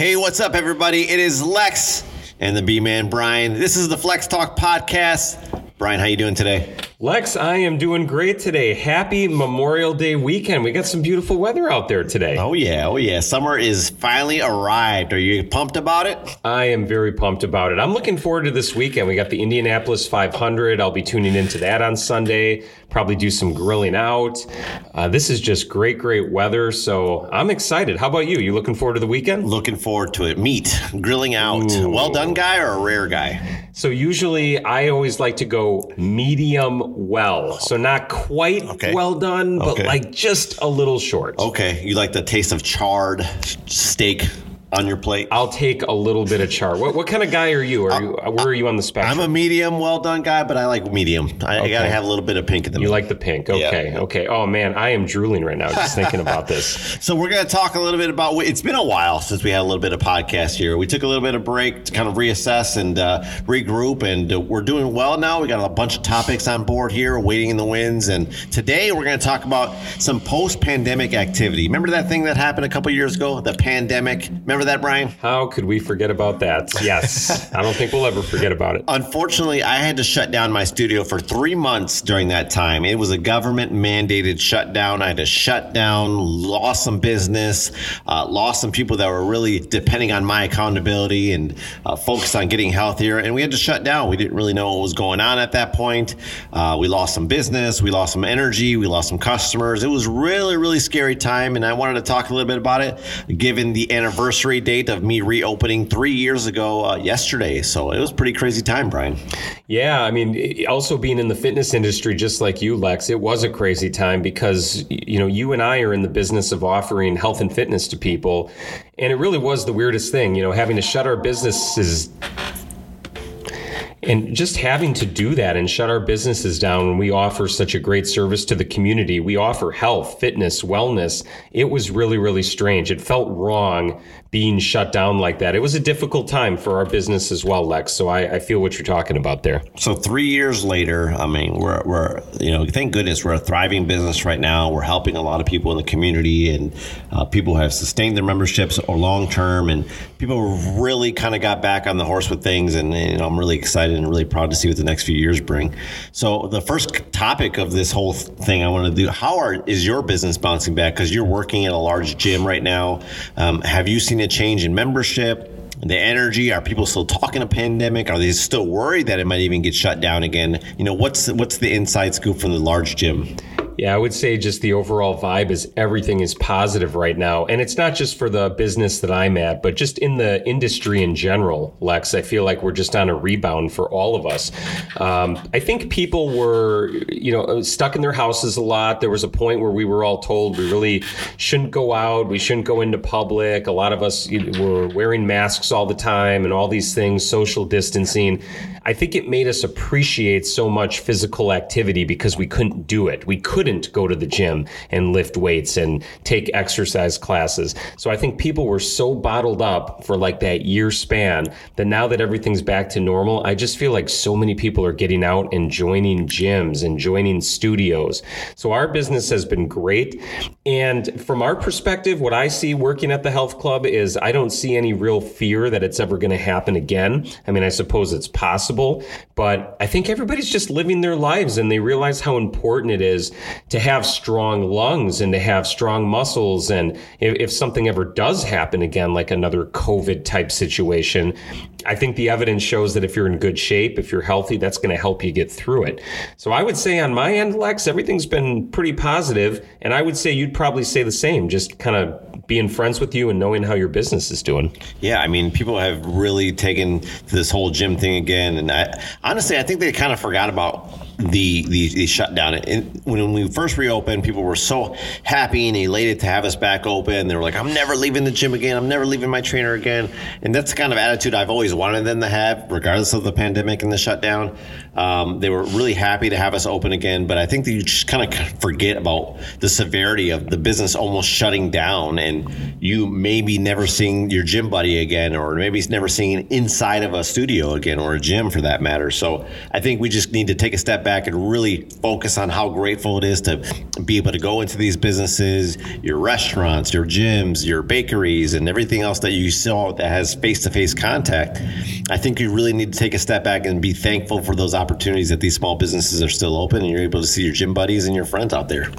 Hey, what's up, everybody? It is Lex and the B Man Brian. This is the Flex Talk podcast. Brian, how you doing today? Lex, I am doing great today. Happy Memorial Day weekend. We got some beautiful weather out there today. Oh yeah, oh yeah. Summer is finally arrived. Are you pumped about it? I am very pumped about it. I'm looking forward to this weekend. We got the Indianapolis 500. I'll be tuning into that on Sunday. Probably do some grilling out. Uh, this is just great, great weather. So I'm excited. How about you? You looking forward to the weekend? Looking forward to it. Meat, grilling out. Ooh. Well done guy or a rare guy? So usually I always like to go medium well. So not quite Okay. well done, but Okay. like just a little short. Okay, you like the taste of charred steak on your plate? I'll take a little bit of char. What, what kind of guy are you? Are you where are you on the spectrum? I'm a medium, well done guy, but I like medium. I, I gotta have a little bit of pink in the you middle. like the pink? Okay, okay. Oh man, I am drooling right now just thinking about this. So we're going to talk a little bit about. It's been a while since we had a little bit of podcast here. We took a little bit of break to kind of reassess and uh, regroup, and uh, we're doing well now. We got a bunch of topics on board here, waiting in the winds. And today we're going to talk about some post-pandemic activity. Remember that thing that happened a couple years ago, the pandemic? Remember that, Brian? How could we forget about that? Yes, I don't think we'll ever forget about it. Unfortunately, I had to shut down my studio for three months during that time. It was a government mandated shutdown. I had to shut down, lost some business, uh, lost some people that were really depending on my accountability and uh, focused on getting healthier. And we had to shut down. We didn't really know what was going on at that point. Uh, we lost some business, we lost some energy, we lost some customers. It was really, really scary time. And I wanted to talk a little bit about it, given the anniversary date of me reopening three years ago uh, yesterday. So it was pretty crazy time, Brian. Yeah, I mean, also being in the fitness industry, just like you, Lex, it was a crazy time because you know you and I are in the business of offering health and fitness to people, and it really was the weirdest thing. You know, having to shut our businesses and just having to do that and shut our businesses down when we offer such a great service to the community, we offer health, fitness, wellness. It was really, really strange. It felt wrong being shut down like that. It was a difficult time for our business as well, Lex. So I, I feel what you're talking about there. So three years later, I mean, we're, we're you know, thank goodness we're a thriving business right now. We're helping a lot of people in the community, and uh, people have sustained their memberships or long term, and people really kind of got back on the horse with things. And, know, I'm really excited and really proud to see what the next few years bring. So the first topic of this whole thing I want to do: How are is your business bouncing back? Because you're working at a large gym right now. Um, have you seen a change in membership? the energy are people still talking a pandemic are they still worried that it might even get shut down again you know what's what's the inside scoop from the large gym Yeah, I would say just the overall vibe is everything is positive right now. And it's not just for the business that I'm at, but just in the industry in general, Lex. I feel like we're just on a rebound for all of us. Um, I think people were, you know, stuck in their houses a lot. There was a point where we were all told we really shouldn't go out, we shouldn't go into public. A lot of us were wearing masks all the time and all these things, social distancing. I think it made us appreciate so much physical activity because we couldn't do it. We couldn't go to the gym and lift weights and take exercise classes. So I think people were so bottled up for like that year span that now that everything's back to normal, I just feel like so many people are getting out and joining gyms and joining studios. So our business has been great. And from our perspective, what I see working at the health club is I don't see any real fear that it's ever going to happen again. I mean, I suppose it's possible, but I think everybody's just living their lives and they realize how important it is to have strong lungs and to have strong muscles. And if, if something ever does happen again, like another COVID type situation, I think the evidence shows that if you're in good shape, if you're healthy, that's going to help you get through it. So I would say on my end, Lex, everything's been pretty positive, and I would say you'd probably say the same. Just kind of being friends with you and knowing how your business is doing. yeah i mean people have really taken this whole gym thing again and i honestly i think they kind of forgot about the the, the shutdown. And when we first reopened people were so happy and elated to have us back open. They were like i'm never leaving the gym again. I'm never leaving my trainer again. And that's the kind of attitude i've always wanted them to have regardless of the pandemic and the shutdown Um, they were really happy to have us open again, but I think that you just kind of forget about the severity of the business almost shutting down and you maybe never seeing your gym buddy again, or maybe never seeing inside of a studio again or a gym for that matter. So I think we just need to take a step back and really focus on how grateful it is to be able to go into these businesses, your restaurants, your gyms, your bakeries, and everything else that you saw that has face to face contact. I think you really need to take a step back and be thankful for those opportunities that these small businesses are still open and you're able to see your gym buddies and your friends out there.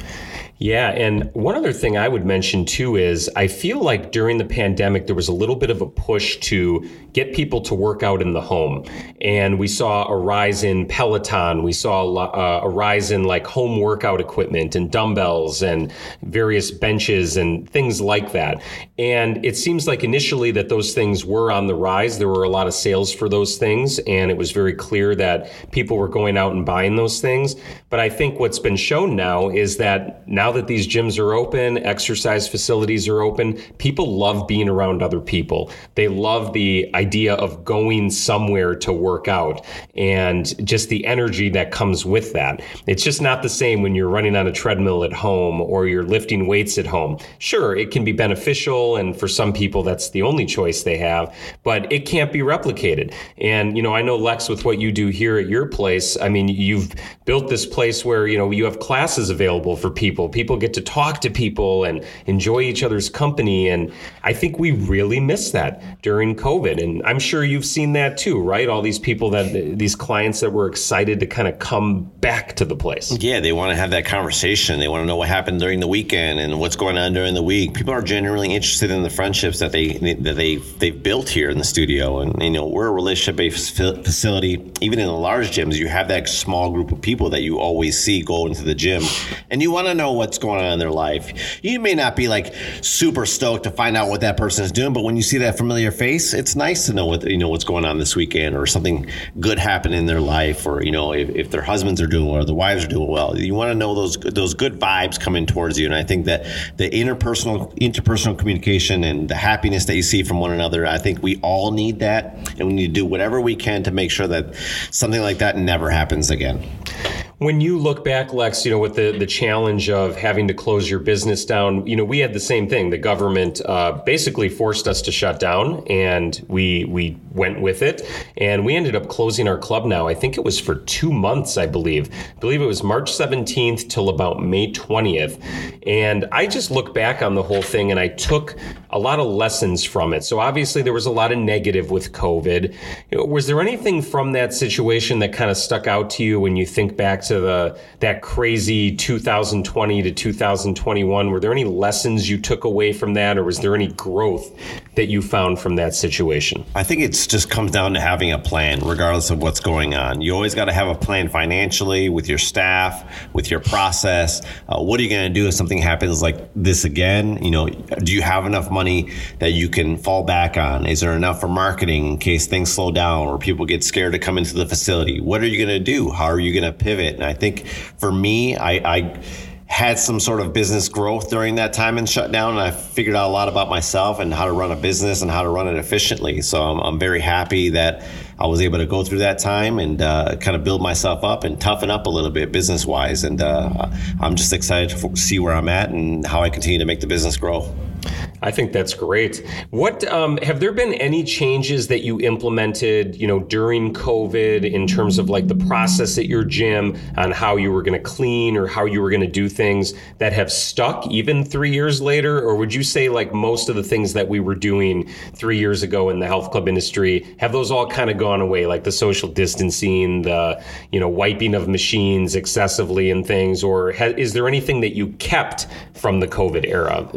Yeah, and one other thing I would mention too is I feel like during the pandemic there was a little bit of a push to get people to work out in the home, and we saw a rise in Peloton, we saw uh, a, rise in like home workout equipment and dumbbells and various benches and things like that. And it seems like initially that those things were on the rise. There were a lot of sales for those things, and it was very clear that people were going out and buying those things. But I think what's been shown now is that now now that these gyms are open, exercise facilities are open, people love being around other people. They love the idea of going somewhere to work out and just the energy that comes with that. It's just not the same when you're running on a treadmill at home or you're lifting weights at home. Sure, it can be beneficial, and for some people, that's the only choice they have, but it can't be replicated. And, you know, I know, Lex, with what you do here at your place, I mean, you've built this place where, you know, you have classes available for people people get to talk to people and enjoy each other's company. And I think we really miss that during COVID. And I'm sure you've seen that too, right? All these people that, these clients that were excited to kind of come back to the place. Yeah, they want to have that conversation. They want to know what happened during the weekend and what's going on during the week. People are genuinely interested in the friendships that they that they they've built here in the studio. And you know, we're a relationship based facility. Even in the large gyms, you have that small group of people that you always see go into the gym, and you want to know what's going on in their life. You may not be like super stoked to find out what that person is doing, but when you see that familiar face, it's nice to know what you know what's going on this weekend or something good happened in their life, or you know if, if their husbands are doing well or their wives are doing well. You want to know those those good vibes coming towards you, and I think that the interpersonal interpersonal communication and the happiness that you see from one another, I think we all need that, and we need to do whatever we can to make sure that something like that never happens again. When you look back, Lex, you know, with the, the challenge of having to close your business down, you know, we had the same thing. The government uh, basically forced us to shut down, and we we went with it, and we ended up closing our club. Now, I think it was for two months. I believe, I believe it was March seventeenth till about May twentieth, and I just look back on the whole thing, and I took a lot of lessons from it. So obviously, there was a lot of negative with COVID. Was there anything from that situation that kind of stuck out to you when you think back to the that crazy 2020 to 2021 were there any lessons you took away from that or was there any growth that you found from that situation? I think it just comes down to having a plan regardless of what's going on. You always got to have a plan financially with your staff with your process. Uh, what are you going to do if something happens like this again? You know do you have enough money that you can fall back on is there enough for marketing in case things slow down or people get scared to come into the facility what are you going to do how are you going to pivot and I think for me, I, I had some sort of business growth during that time and shutdown, and I figured out a lot about myself and how to run a business and how to run it efficiently. So I'm, I'm very happy that I was able to go through that time and uh, kind of build myself up and toughen up a little bit business wise. And uh, I'm just excited to see where I'm at and how I continue to make the business grow. I think that's great. What um, have there been any changes that you implemented, you know, during COVID in terms of like the process at your gym on how you were going to clean or how you were going to do things that have stuck even three years later? Or would you say like most of the things that we were doing three years ago in the health club industry have those all kind of gone away, like the social distancing, the you know wiping of machines excessively and things, or ha- is there anything that you kept from the COVID era?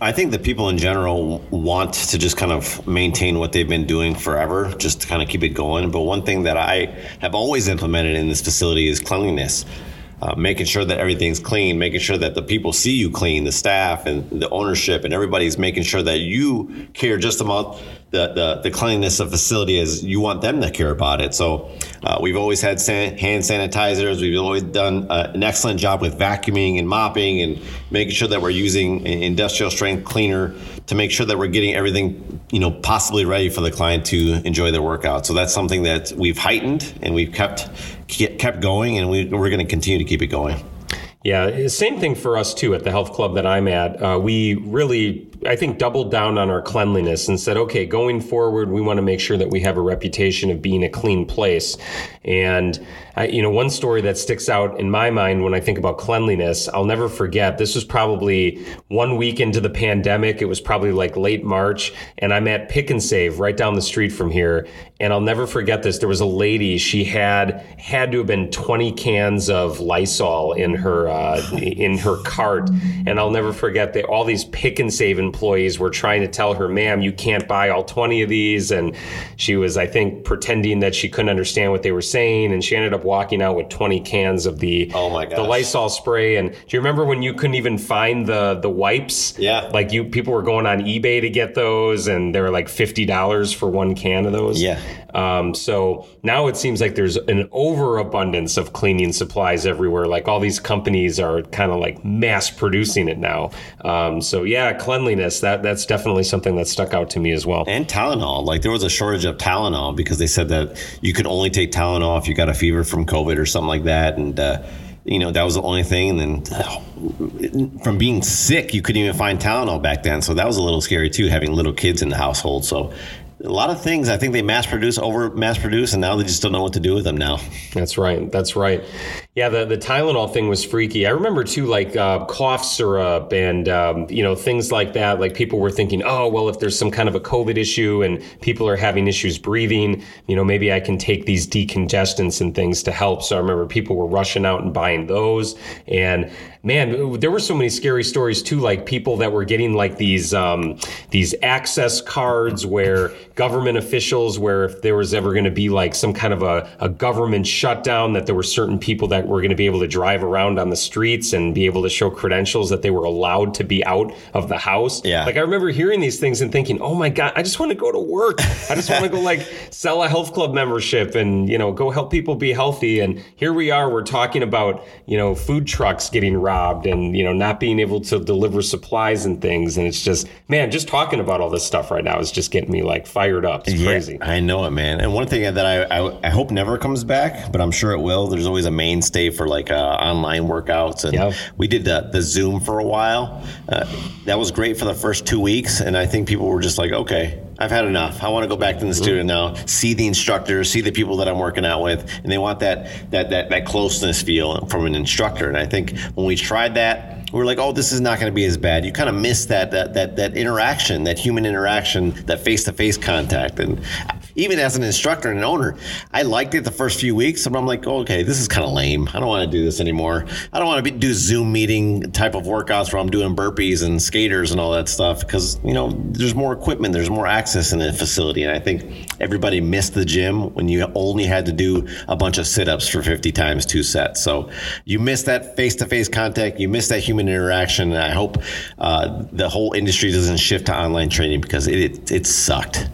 I think that people in general want to just kind of maintain what they've been doing forever, just to kind of keep it going. But one thing that I have always implemented in this facility is cleanliness. Uh, making sure that everything's clean, making sure that the people see you clean, the staff and the ownership, and everybody's making sure that you care just about the, the, the cleanliness of facility is you want them to care about it. So uh, we've always had san- hand sanitizers. We've always done uh, an excellent job with vacuuming and mopping and making sure that we're using industrial strength cleaner to make sure that we're getting everything you know, possibly ready for the client to enjoy their workout. So that's something that we've heightened and we've kept kept going, and we, we're going to continue to keep it going. Yeah, same thing for us too at the health club that I'm at. Uh, we really, I think, doubled down on our cleanliness and said, okay, going forward, we want to make sure that we have a reputation of being a clean place. And I, you know, one story that sticks out in my mind when I think about cleanliness, I'll never forget. This was probably one week into the pandemic. It was probably like late March, and I'm at Pick 'n Save right down the street from here. And I'll never forget this. There was a lady. She had had to have been 20 cans of Lysol in her uh, in her cart, and I'll never forget that all these Pick 'n Save employees were trying to tell her, "Ma'am, you can't buy all 20 of these," and she was, I think, pretending that she couldn't understand what they were saying, and she ended up walking out with 20 cans of the oh my the Lysol spray. And do you remember when you couldn't even find the the wipes? Yeah, like you people were going on eBay to get those, and they were like fifty dollars for one can of those. Yeah. Um, so now it seems like there's an overabundance of cleaning supplies everywhere. Like all these companies are kind of like mass producing it now. Um, so yeah, cleanliness that that's definitely something that stuck out to me as well. And Tylenol, like there was a shortage of Tylenol because they said that you could only take Tylenol if you got a fever from COVID or something like that, and. Uh, you know that was the only thing and then uh, from being sick you couldn't even find Tylenol back then so that was a little scary too having little kids in the household so a lot of things I think they mass produce, over mass produce, and now they just don't know what to do with them now. That's right. That's right. Yeah, the, the Tylenol thing was freaky. I remember too, like uh, cough syrup and um, you know things like that. Like people were thinking, oh well, if there's some kind of a COVID issue and people are having issues breathing, you know, maybe I can take these decongestants and things to help. So I remember people were rushing out and buying those. And man, there were so many scary stories too. Like people that were getting like these um, these access cards where government officials, where if there was ever going to be like some kind of a, a government shutdown, that there were certain people that were going to be able to drive around on the streets and be able to show credentials that they were allowed to be out of the house. Yeah. Like I remember hearing these things and thinking, oh my God, I just want to go to work. I just want to go like sell a health club membership and, you know, go help people be healthy. And here we are, we're talking about, you know, food trucks getting robbed and, you know, not being able to deliver supplies and things. And it's just, man, just talking about all this stuff right now is just getting me like fired up. It's yeah, crazy. I know it, man. And one thing that I, I, I hope never comes back, but I'm sure it will. There's always a mainstay for like uh, online workouts, and yep. we did the, the Zoom for a while. Uh, that was great for the first two weeks, and I think people were just like, okay, I've had enough. I want to go back to the mm-hmm. studio now, see the instructors, see the people that I'm working out with, and they want that that that that closeness feel from an instructor. And I think when we tried that we are like, oh, this is not going to be as bad. You kind of miss that that that that interaction, that human interaction, that face to face contact. And even as an instructor and an owner, I liked it the first few weeks, but I'm like, oh, okay, this is kind of lame. I don't want to do this anymore. I don't want to do Zoom meeting type of workouts where I'm doing burpees and skaters and all that stuff because you know there's more equipment, there's more access in the facility, and I think everybody missed the gym when you only had to do a bunch of sit ups for 50 times two sets. So you miss that face to face contact, you miss that human human interaction. And I hope uh, the whole industry doesn't shift to online training because it, it, it sucked.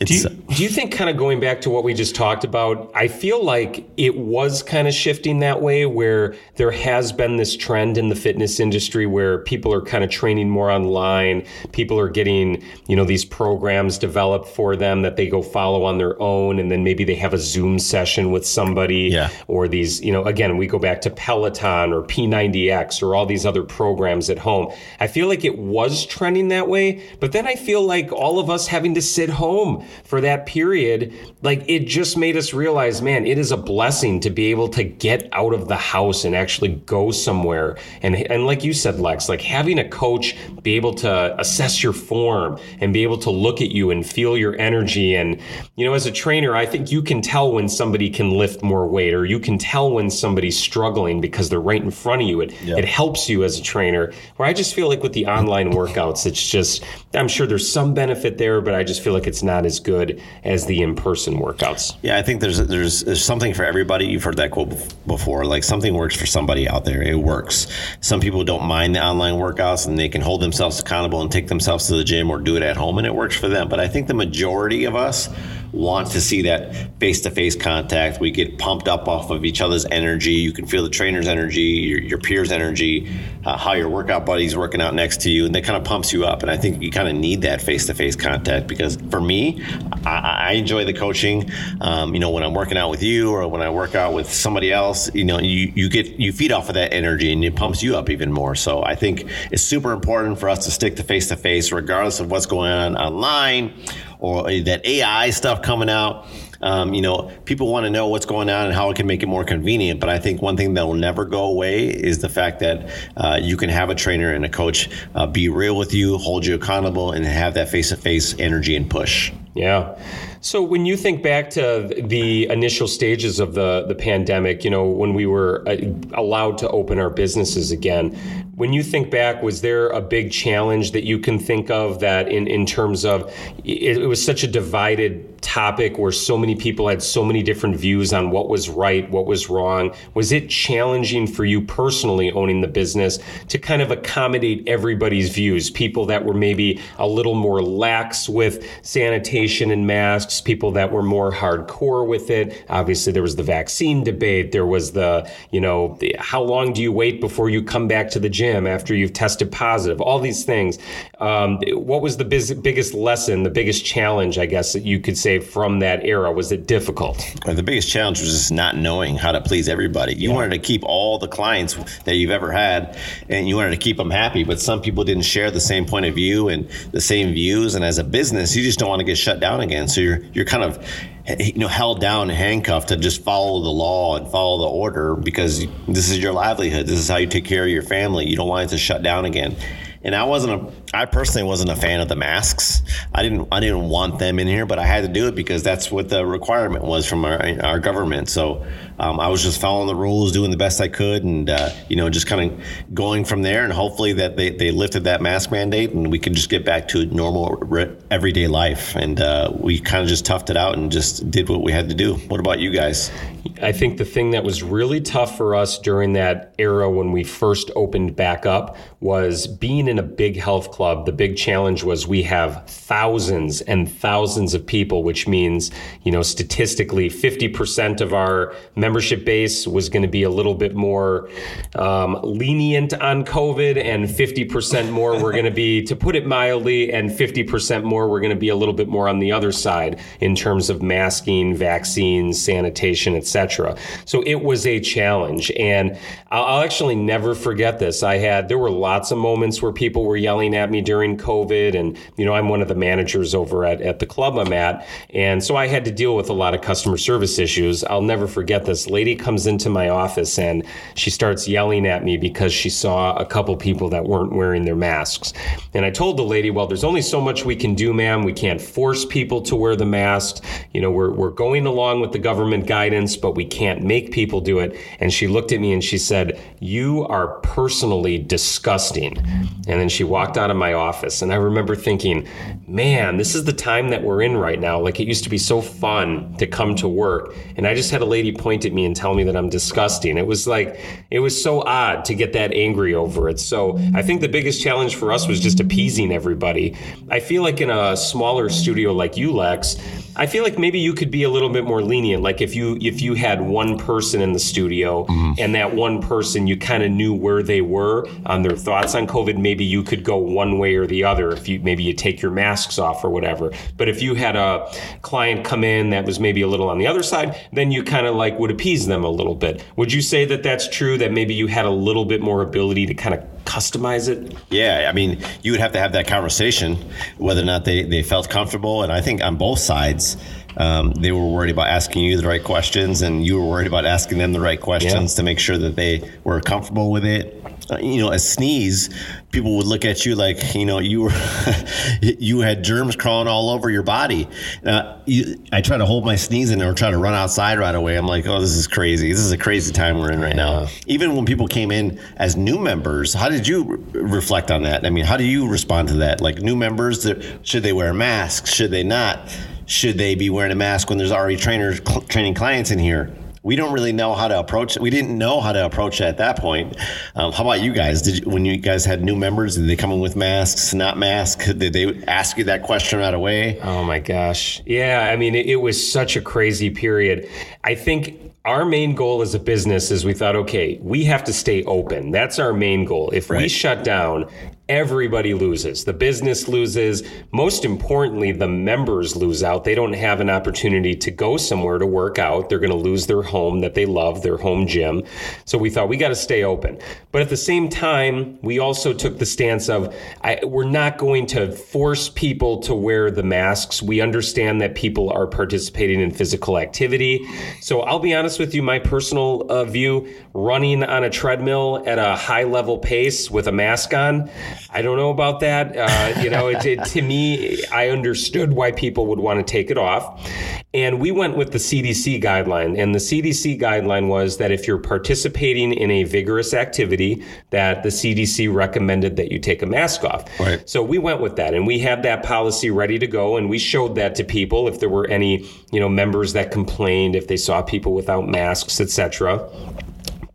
Do you, do you, think, kind of going back to what we just talked about, I feel like it was kind of shifting that way where there has been this trend in the fitness industry where people are kind of training more online. People are getting, you know, these programs developed for them that they go follow on their own. And then maybe they have a Zoom session with somebody yeah. or these, you know, again, we go back to Peloton or P90X or all these other programs at home. I feel like it was trending that way. But then I feel like all of us having to sit home for that period, like it just made us realize, man, it is a blessing to be able to get out of the house and actually go somewhere. And and like you said, Lex, like having a coach be able to assess your form and be able to look at you and feel your energy. And you know, as a trainer, I think you can tell when somebody can lift more weight, or you can tell when somebody's struggling because they're right in front of you. It yep. it helps you as a trainer. Where I just feel like with the online workouts, it's just I'm sure there's some benefit there, but I just feel like it's not as good as the in-person workouts. Yeah, I think there's there's there's something for everybody. You've heard that quote before. Like something works for somebody out there. It works. Some people don't mind the online workouts and they can hold themselves accountable and take themselves to the gym or do it at home and it works for them. But I think the majority of us want to see that face to face contact. We get pumped up off of each other's energy. You can feel the trainer's energy, your, your peers' energy, uh, how your workout buddy's working out next to you, and that kind of pumps you up. And I think you kind of need that face to face contact because for me, I, I enjoy the coaching. Um, you know, when I'm working out with you or when I work out with somebody else, you know, you, you get you feed off of that energy and it pumps you up even more. So I think it's super important for us to stick to face to face, regardless of what's going on online or that AI stuff coming out. Um, you know, people want to know what's going on and how it can make it more convenient. But I think one thing that will never go away is the fact that uh, you can have a trainer and a coach uh, be real with you, hold you accountable, and have that face to face energy and push. Yeah. So when you think back to the initial stages of the the pandemic, you know, when we were uh, allowed to open our businesses again, when you think back, was there a big challenge that you can think of that in in terms of it, it was such a divided topic where so many people had so many different views on what was right, what was wrong. Was it challenging for you personally owning the business to kind of accommodate everybody's views? People that were maybe a little more lax with sanitation and masks, people that were more hardcore with it. Obviously, there was the vaccine debate. There was the, you know, the, how long do you wait before you come back to the gym after you've tested positive? All these things. Um, what was the biz- biggest lesson, the biggest challenge, I guess, that you could say? say from that era? Was it difficult? The biggest challenge was just not knowing how to please everybody. You yeah. wanted to keep all the clients that you've ever had, and you wanted to keep them happy. But some people didn't share the same point of view and the same views. And as a business, you just don't want to get shut down again. So you're you're kind of you know held down and handcuffed to just follow the law and follow the order because this is your livelihood. This is how you take care of your family. You don't want it to shut down again and I wasn't a I personally wasn't a fan of the masks. I didn't I didn't want them in here, but I had to do it because that's what the requirement was from our our government. So um, I was just following the rules, doing the best I could, and uh, you know just kind of going from there. And hopefully that they, they lifted that mask mandate and we could just get back to normal re- everyday life. And uh, we kind of just toughed it out and just did what we had to do. What about you guys? I think the thing that was really tough for us during that era when we first opened back up was being in a big health club. The big challenge was we have thousands and thousands of people, which means, you know, statistically, 50% of our membership base was going to be a little bit more um, lenient on COVID, and 50% more were going to be, to put it mildly, and 50% more were going to be a little bit more on the other side in terms of masking, vaccines, sanitation, etc. So it was a challenge, and I'll, I'll actually never forget this. I had there were lots of moments where people were yelling at me during COVID, and you know I'm one of the managers over at at the club I'm at, and so I had to deal with a lot of customer service issues. I'll never forget this lady comes into my office and she starts yelling at me because she saw a couple people that weren't wearing their masks. And I told the lady, well, there's only so much we can do, ma'am. We can't force people to wear the mask. You know, we're, we're going along with the government guidance, but we can't make people do it. And she looked at me and she said, You are personally disgusting. And then she walked out of my office. And I remember thinking, man, this is the time that we're in right now. Like it used to be so fun to come to work. And I just had a lady point at me and tell me that I'm disgusting. It was like, it was so odd to get that angry over it. So I think the biggest challenge for us was just appeasing everybody. I feel like in a smaller studio like you, Lex, I feel like maybe you could be a little bit more lenient. Like if you if you had one person in the studio mm-hmm. and that one person you kind of knew where they were on their thoughts on COVID, maybe you could go one way or the other. If you maybe you take your masks off or whatever. But if you had a client come in that was maybe a little on the other side, then you kind of like would appease them a little bit. Would you say that that's true? That maybe you had a little bit more ability to kind of customize it? Yeah, I mean, you would have to have that conversation whether or not they, they felt comfortable. And I think on both sides, um, they were worried about asking you the right questions, and you were worried about asking them the right questions yeah. to make sure that they were comfortable with it. Uh, you know, a sneeze, people would look at you like you know you were you had germs crawling all over your body. Uh, you, I try to hold my sneeze in or try to run outside right away. I'm like, oh, this is crazy. This is a crazy time we're in right now. Even when people came in as new members, how did you re- reflect on that? I mean, how do you respond to that? Like new members, should they wear masks? Should they not? Should they be wearing a mask when there's already trainers cl- training clients in here? we don't really know how to approach it. We didn't know how to approach it at that point. Um, how about you guys? Did you, when you guys had new members, did they come in with masks, not masks? Did they ask you that question right away? Oh my gosh. Yeah. I mean, it, it was such a crazy period. I think our main goal as a business is we thought, okay, we have to stay open. That's our main goal. If right. we shut down, everybody loses. The business loses. Most importantly, the members lose out. They don't have an opportunity to go somewhere to work out. They're going to lose their home that they love, their home gym. So we thought we got to stay open. But at the same time, we also took the stance of I, we're not going to force people to wear the masks. We understand that people are participating in physical activity. So I'll be honest with you, my personal uh, view running on a treadmill at a high level pace with a mask on, I don't know about that. Uh, you know, it, it, to me, I understood why people would want to take it off. And we went with the CDC guideline. And the CDC guideline was that if you're participating in a vigorous activity, that the CDC recommended that you take a mask off. Right. So we went with that and we had that policy ready to go. And we showed that to people if there were any, you know, members that complained, if they saw people without masks, etc.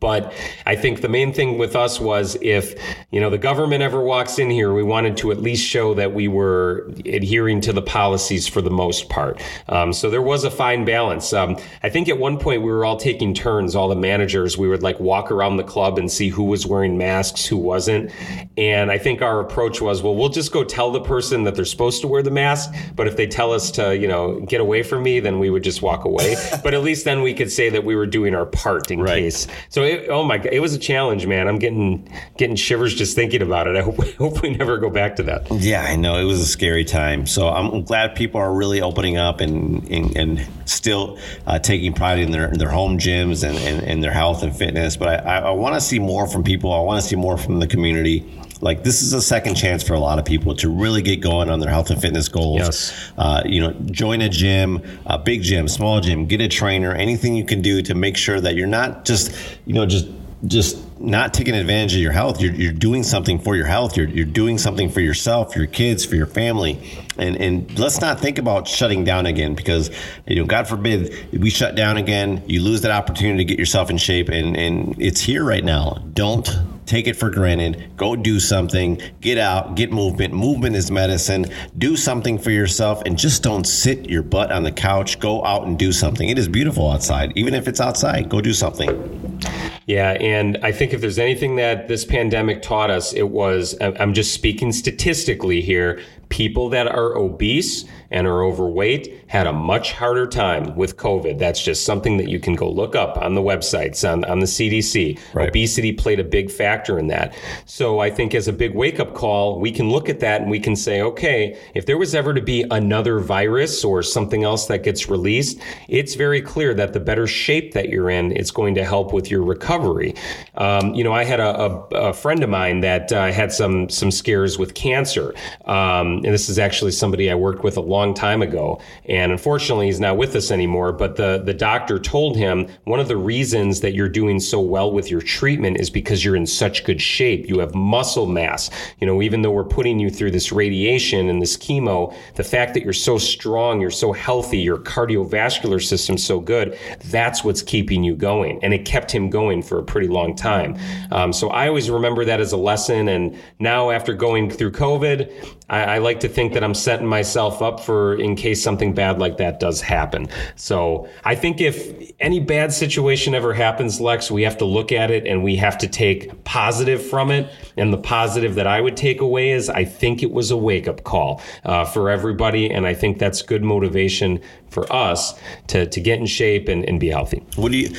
But I think the main thing with us was if, you know, the government ever walks in here, we wanted to at least show that we were adhering to the policies for the most part. Um, so there was a fine balance. Um, I think at one point we were all taking turns, all the managers, we would like walk around the club and see who was wearing masks, who wasn't. And I think our approach was, well, we'll just go tell the person that they're supposed to wear the mask. But if they tell us to, you know, get away from me, then we would just walk away. but at least then we could say that we were doing our part in right. case. So it, oh my god, it was a challenge, man. I'm getting getting shivers just thinking about it. I hope, hope we never go back to that. Yeah, I know it was a scary time. So I'm glad people are really opening up and and, and still uh, taking pride in their in their home gyms and, and, and, their health and fitness. But I, I, I want to see more from people. I want to see more from the community like this is a second chance for a lot of people to really get going on their health and fitness goals. Yes. Uh, you know, join a gym, a big gym, small gym, get a trainer, anything you can do to make sure that you're not just, you know, just just not taking advantage of your health. You're, you're doing something for your health. You're, you're doing something for yourself, your kids, for your family. And, and let's not think about shutting down again because, you know, God forbid we shut down again, you lose that opportunity to get yourself in shape. And, and it's here right now. Don't take it for granted. Go do something, get out, get movement. Movement is medicine. Do something for yourself and just don't sit your butt on the couch. Go out and do something. It is beautiful outside. Even if it's outside, go do something. Yeah. And I think if there's anything that this pandemic taught us, it was I'm just speaking statistically here people that are obese and are overweight had a much harder time with COVID. That's just something that you can go look up on the websites, on, on the CDC. Right. Obesity played a big factor in that. So I think as a big wake up call, we can look at that and we can say, okay, if there was ever to be another virus or something else that gets released, it's very clear that the better shape that you're in, it's going to help with your recovery. Um, you know, I had a, a, a, friend of mine that uh, had some some scares with cancer. Um, and this is actually somebody I worked with a long time ago. And unfortunately, he's not with us anymore. But the, the doctor told him one of the reasons that you're doing so well with your treatment is because you're in such good shape. You have muscle mass. You know, even though we're putting you through this radiation and this chemo, the fact that you're so strong, you're so healthy, your cardiovascular system's so good, that's what's keeping you going. And it kept him going for a pretty long time. Um, so I always remember that as a lesson. And now, after going through COVID, I, I like to think that I'm setting myself up for in case something bad like that does happen. So I think if any bad situation ever happens, Lex, we have to look at it and we have to take positive from it. And the positive that I would take away is I think it was a wake up call uh, for everybody. And I think that's good motivation for us to, to get in shape and, and be healthy. What do you?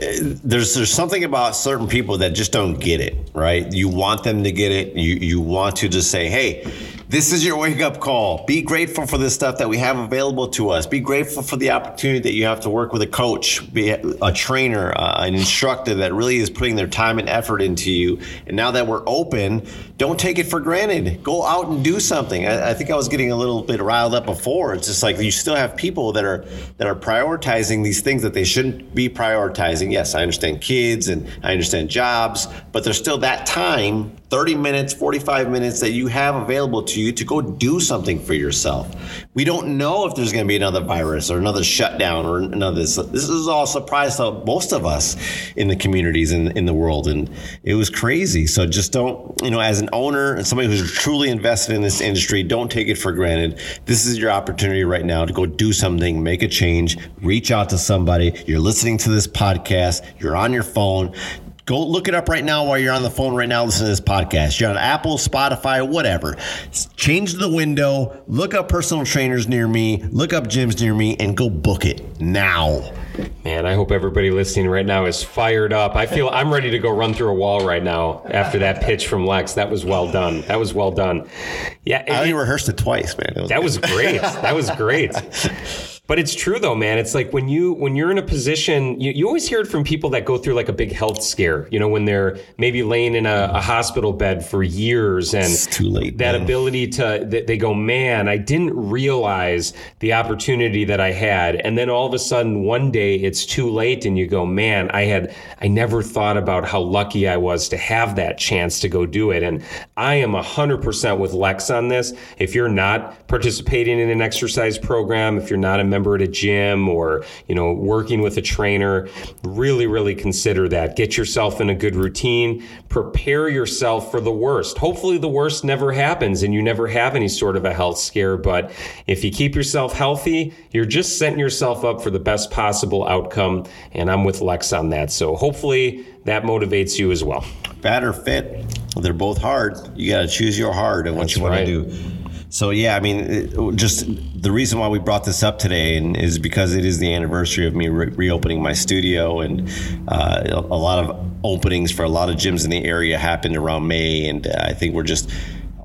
there's there's something about certain people that just don't get it, right? You want them to get it. You you want to just say, "Hey, this is your wake up call. Be grateful for the stuff that we have available to us. Be grateful for the opportunity that you have to work with a coach, be a trainer, uh, an instructor that really is putting their time and effort into you. And now that we're open, don't take it for granted. Go out and do something. I, I think I was getting a little bit riled up before. It's just like you still have people that are that are prioritizing these things that they shouldn't be prioritizing. Yes, I understand kids and I understand jobs, but there's still that time 30 minutes, 45 minutes that you have available to you to go do something for yourself. We don't know if there's going to be another virus or another shutdown or another. This is all surprise to most of us in the communities in, in the world. And it was crazy. So just don't, you know, as an owner and somebody who's truly invested in this industry, don't take it for granted. This is your opportunity right now to go do something, make a change, reach out to somebody. You're listening to this podcast, you're on your phone Go look it up right now while you're on the phone right now listening to this podcast. You're on Apple, Spotify, whatever. Change the window, look up personal trainers near me, look up gyms near me, and go book it now. Man, I hope everybody listening right now is fired up. I feel I'm ready to go run through a wall right now after that pitch from Lex. That was well done. That was well done. Yeah, I only rehearsed it twice, man. Was that was great. that was great. But it's true though, man. It's like when you when you're in a position, you, you always hear it from people that go through like a big health scare. You know, when they're maybe laying in a, a hospital bed for years, and it's too late. That man. ability to they go, man, I didn't realize the opportunity that I had, and then all of a sudden one day it's too late, and you go, man, I had I never thought about how lucky I was to have that chance to go do it, and I am hundred percent with Lex on this. If you're not participating in an exercise program, if you're not a member at a gym or, you know, working with a trainer, really, really consider that. Get yourself in a good routine. Prepare yourself for the worst. Hopefully, the worst never happens and you never have any sort of a health scare. But if you keep yourself healthy, you're just setting yourself up for the best possible outcome. And I'm with Lex on that. So hopefully, that motivates you as well. Fat or fit, they're both hard. You got to choose your hard and what That's you want right. to do. So yeah, I mean, just the reason why we brought this up today is because it is the anniversary of me re- reopening my studio, and uh, a lot of openings for a lot of gyms in the area happened around May, and I think we're just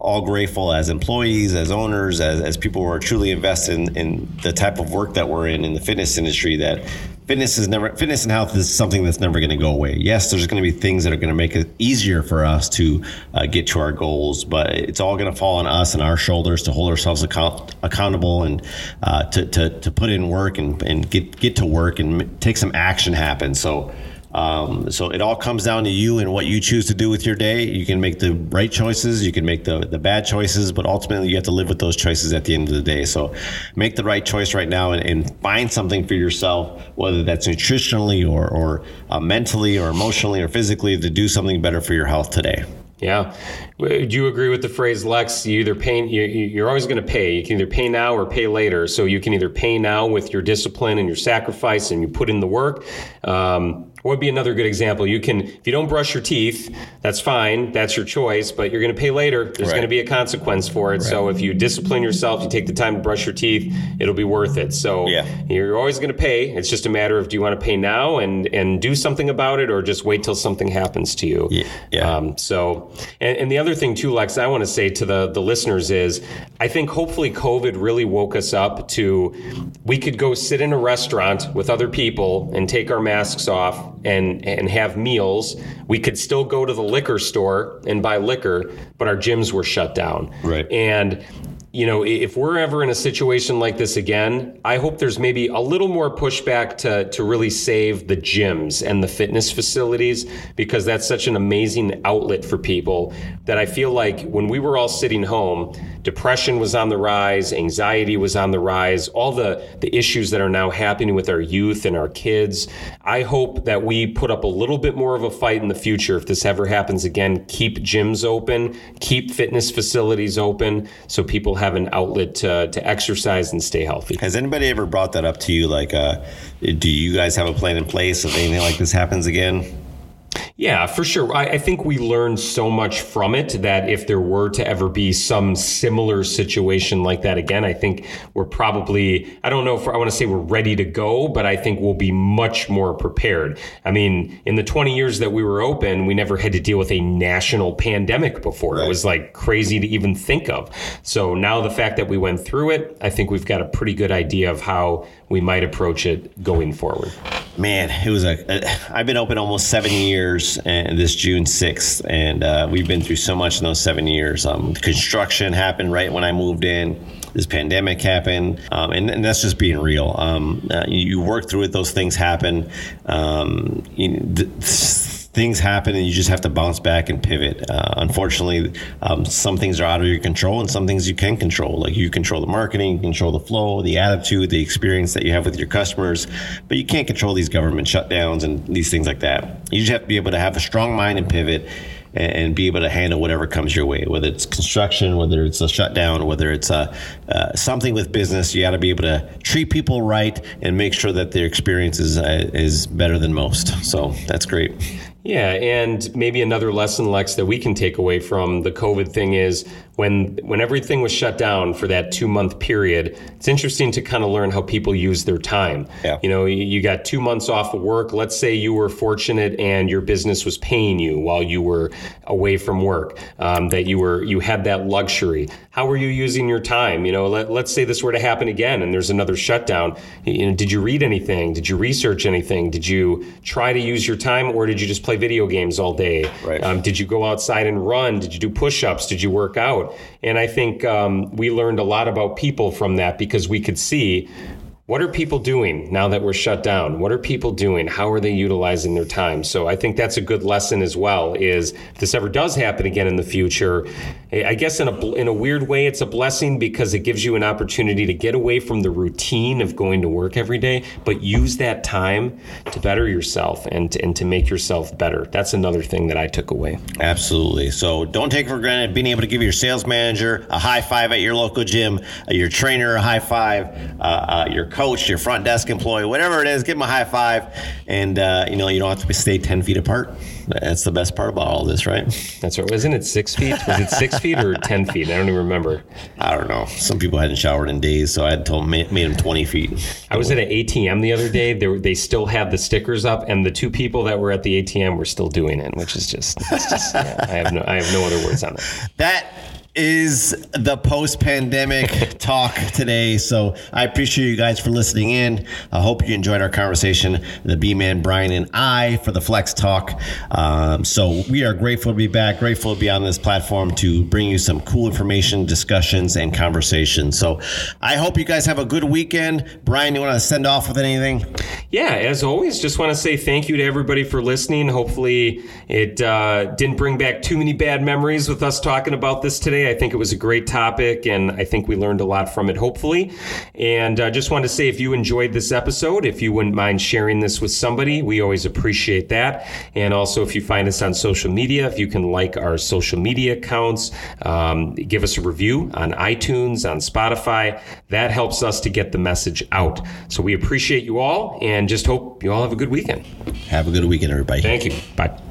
all grateful as employees, as owners, as, as people who are truly invested in, in the type of work that we're in in the fitness industry that fitness is never fitness and health is something that's never going to go away. Yes, there's going to be things that are going to make it easier for us to uh, get to our goals, but it's all going to fall on us and our shoulders to hold ourselves account- accountable and uh, to, to, to put in work and, and get get to work and take some action happen. So um, so it all comes down to you and what you choose to do with your day. You can make the right choices, you can make the, the bad choices, but ultimately you have to live with those choices at the end of the day. So make the right choice right now and, and find something for yourself, whether that's nutritionally or, or uh, mentally or emotionally or physically, to do something better for your health today. Yeah. Do you agree with the phrase, Lex? You either pay, you're always going to pay. You can either pay now or pay later. So you can either pay now with your discipline and your sacrifice and you put in the work. Um, would be another good example? You can, if you don't brush your teeth, that's fine. That's your choice, but you're going to pay later. There's right. going to be a consequence for it. Right. So if you discipline yourself, you take the time to brush your teeth, it'll be worth it. So yeah. you're always going to pay. It's just a matter of do you want to pay now and, and do something about it or just wait till something happens to you? Yeah. yeah. Um, so, and, and the other thing too, Lex, I want to say to the, the listeners is I think hopefully COVID really woke us up to we could go sit in a restaurant with other people and take our masks off and and have meals. We could still go to the liquor store and buy liquor, but our gyms were shut down. Right. And you know, if we're ever in a situation like this again, I hope there's maybe a little more pushback to, to really save the gyms and the fitness facilities because that's such an amazing outlet for people that I feel like when we were all sitting home, depression was on the rise, anxiety was on the rise, all the, the issues that are now happening with our youth and our kids. I hope that we put up a little bit more of a fight in the future if this ever happens again. Keep gyms open, keep fitness facilities open so people have an outlet to, to exercise and stay healthy. Has anybody ever brought that up to you? Like, uh, do you guys have a plan in place if anything like this happens again? Yeah, for sure. I, I, think we learned so much from it that if there were to ever be some similar situation like that again, I think we're probably, I don't know if I want to say we're ready to go, but I think we'll be much more prepared. I mean, in the 20 years that we were open, we never had to deal with a national pandemic before. Right. It was like crazy to even think of. So now the fact that we went through it, I think we've got a pretty good idea of how we might approach it going forward. Man, it was a. a I've been open almost seven years, and this June sixth, and uh, we've been through so much in those seven years. Um, construction happened right when I moved in. This pandemic happened, um, and, and, that's just being real. Um, uh, you, you, work through it; those things happen. Um, you, things happen and you just have to bounce back and pivot. Uh, unfortunately, um, some things are out of your control and some things you can control. Like you control the marketing, you control the flow, the attitude, the experience that you have with your customers, but you can't control these government shutdowns and these things like that. You just have to be able to have a strong mind and pivot and, be able to handle whatever comes your way, whether it's construction, whether it's a shutdown, whether it's a, uh, something with business. You got to be able to treat people right and make sure that their experience is, uh, is better than most. So that's great. Yeah, and maybe another lesson, Lex, that we can take away from the COVID thing is when when everything was shut down for that two month period, it's interesting to kind of learn how people use their time. Yeah. You know, you got two months off of work. Let's say you were fortunate and your business was paying you while you were away from work. Um, that you were you had that luxury. How were you using your time? You know, let, let's say this were to happen again and there's another shutdown. You know, did you read anything? Did you research anything? Did you try to use your time, or did you just play video games all day? Right. Um, did you go outside and run? Did you do push ups? Did you work out? And I think um, we learned a lot about people from that because we could see what are people doing now that we're shut down? What are people doing? How are they utilizing their time? So i think that's a good lesson as well is if this ever does happen again in the future i guess in a in a weird way it's a blessing because it gives you an opportunity to get away from the routine of going to work every day but use that time to better yourself and to, and to make yourself better. That's another thing that i took away. Absolutely. So don't take for granted being able to give your sales manager a high five at your local gym your trainer a high five uh, uh, your coach coach, your front desk employee, whatever it is, give them a high five. And, uh, you know, you don't have to stay 10 feet apart. That's the best part about all this, right? That's right. Wasn't it six feet? Was it six feet or 10 feet? I don't even remember. I don't know. Some people hadn't showered in days, so I had told made, made them 20 feet. I was at an ATM the other day. They, were, they still had the stickers up, and the two people that were at the ATM were still doing it, which is just, just yeah, I have no, I have no other words on it. That is the post pandemic talk today. So I appreciate you guys for listening in. I hope you enjoyed our conversation, the B Man, Brian, and I for the Flex Talk. Um, so we are grateful to be back, grateful to be on this platform to bring you some cool information, discussions, and conversations. So I hope you guys have a good weekend. Brian, you want to send off with anything? Yeah, as always, just want to say thank you to everybody for listening. Hopefully, it uh, didn't bring back too many bad memories with us talking about this today. I think it was a great topic, and I think we learned a lot from it, hopefully. And I uh, just wanted to say if you enjoyed this episode, if you wouldn't mind sharing this with somebody, we always appreciate that. And also, if you find us on social media, if you can like our social media accounts, um, give us a review on iTunes, on Spotify, that helps us to get the message out. So we appreciate you all and just hope you all have a good weekend. Have a good weekend, everybody. Thank you. Bye.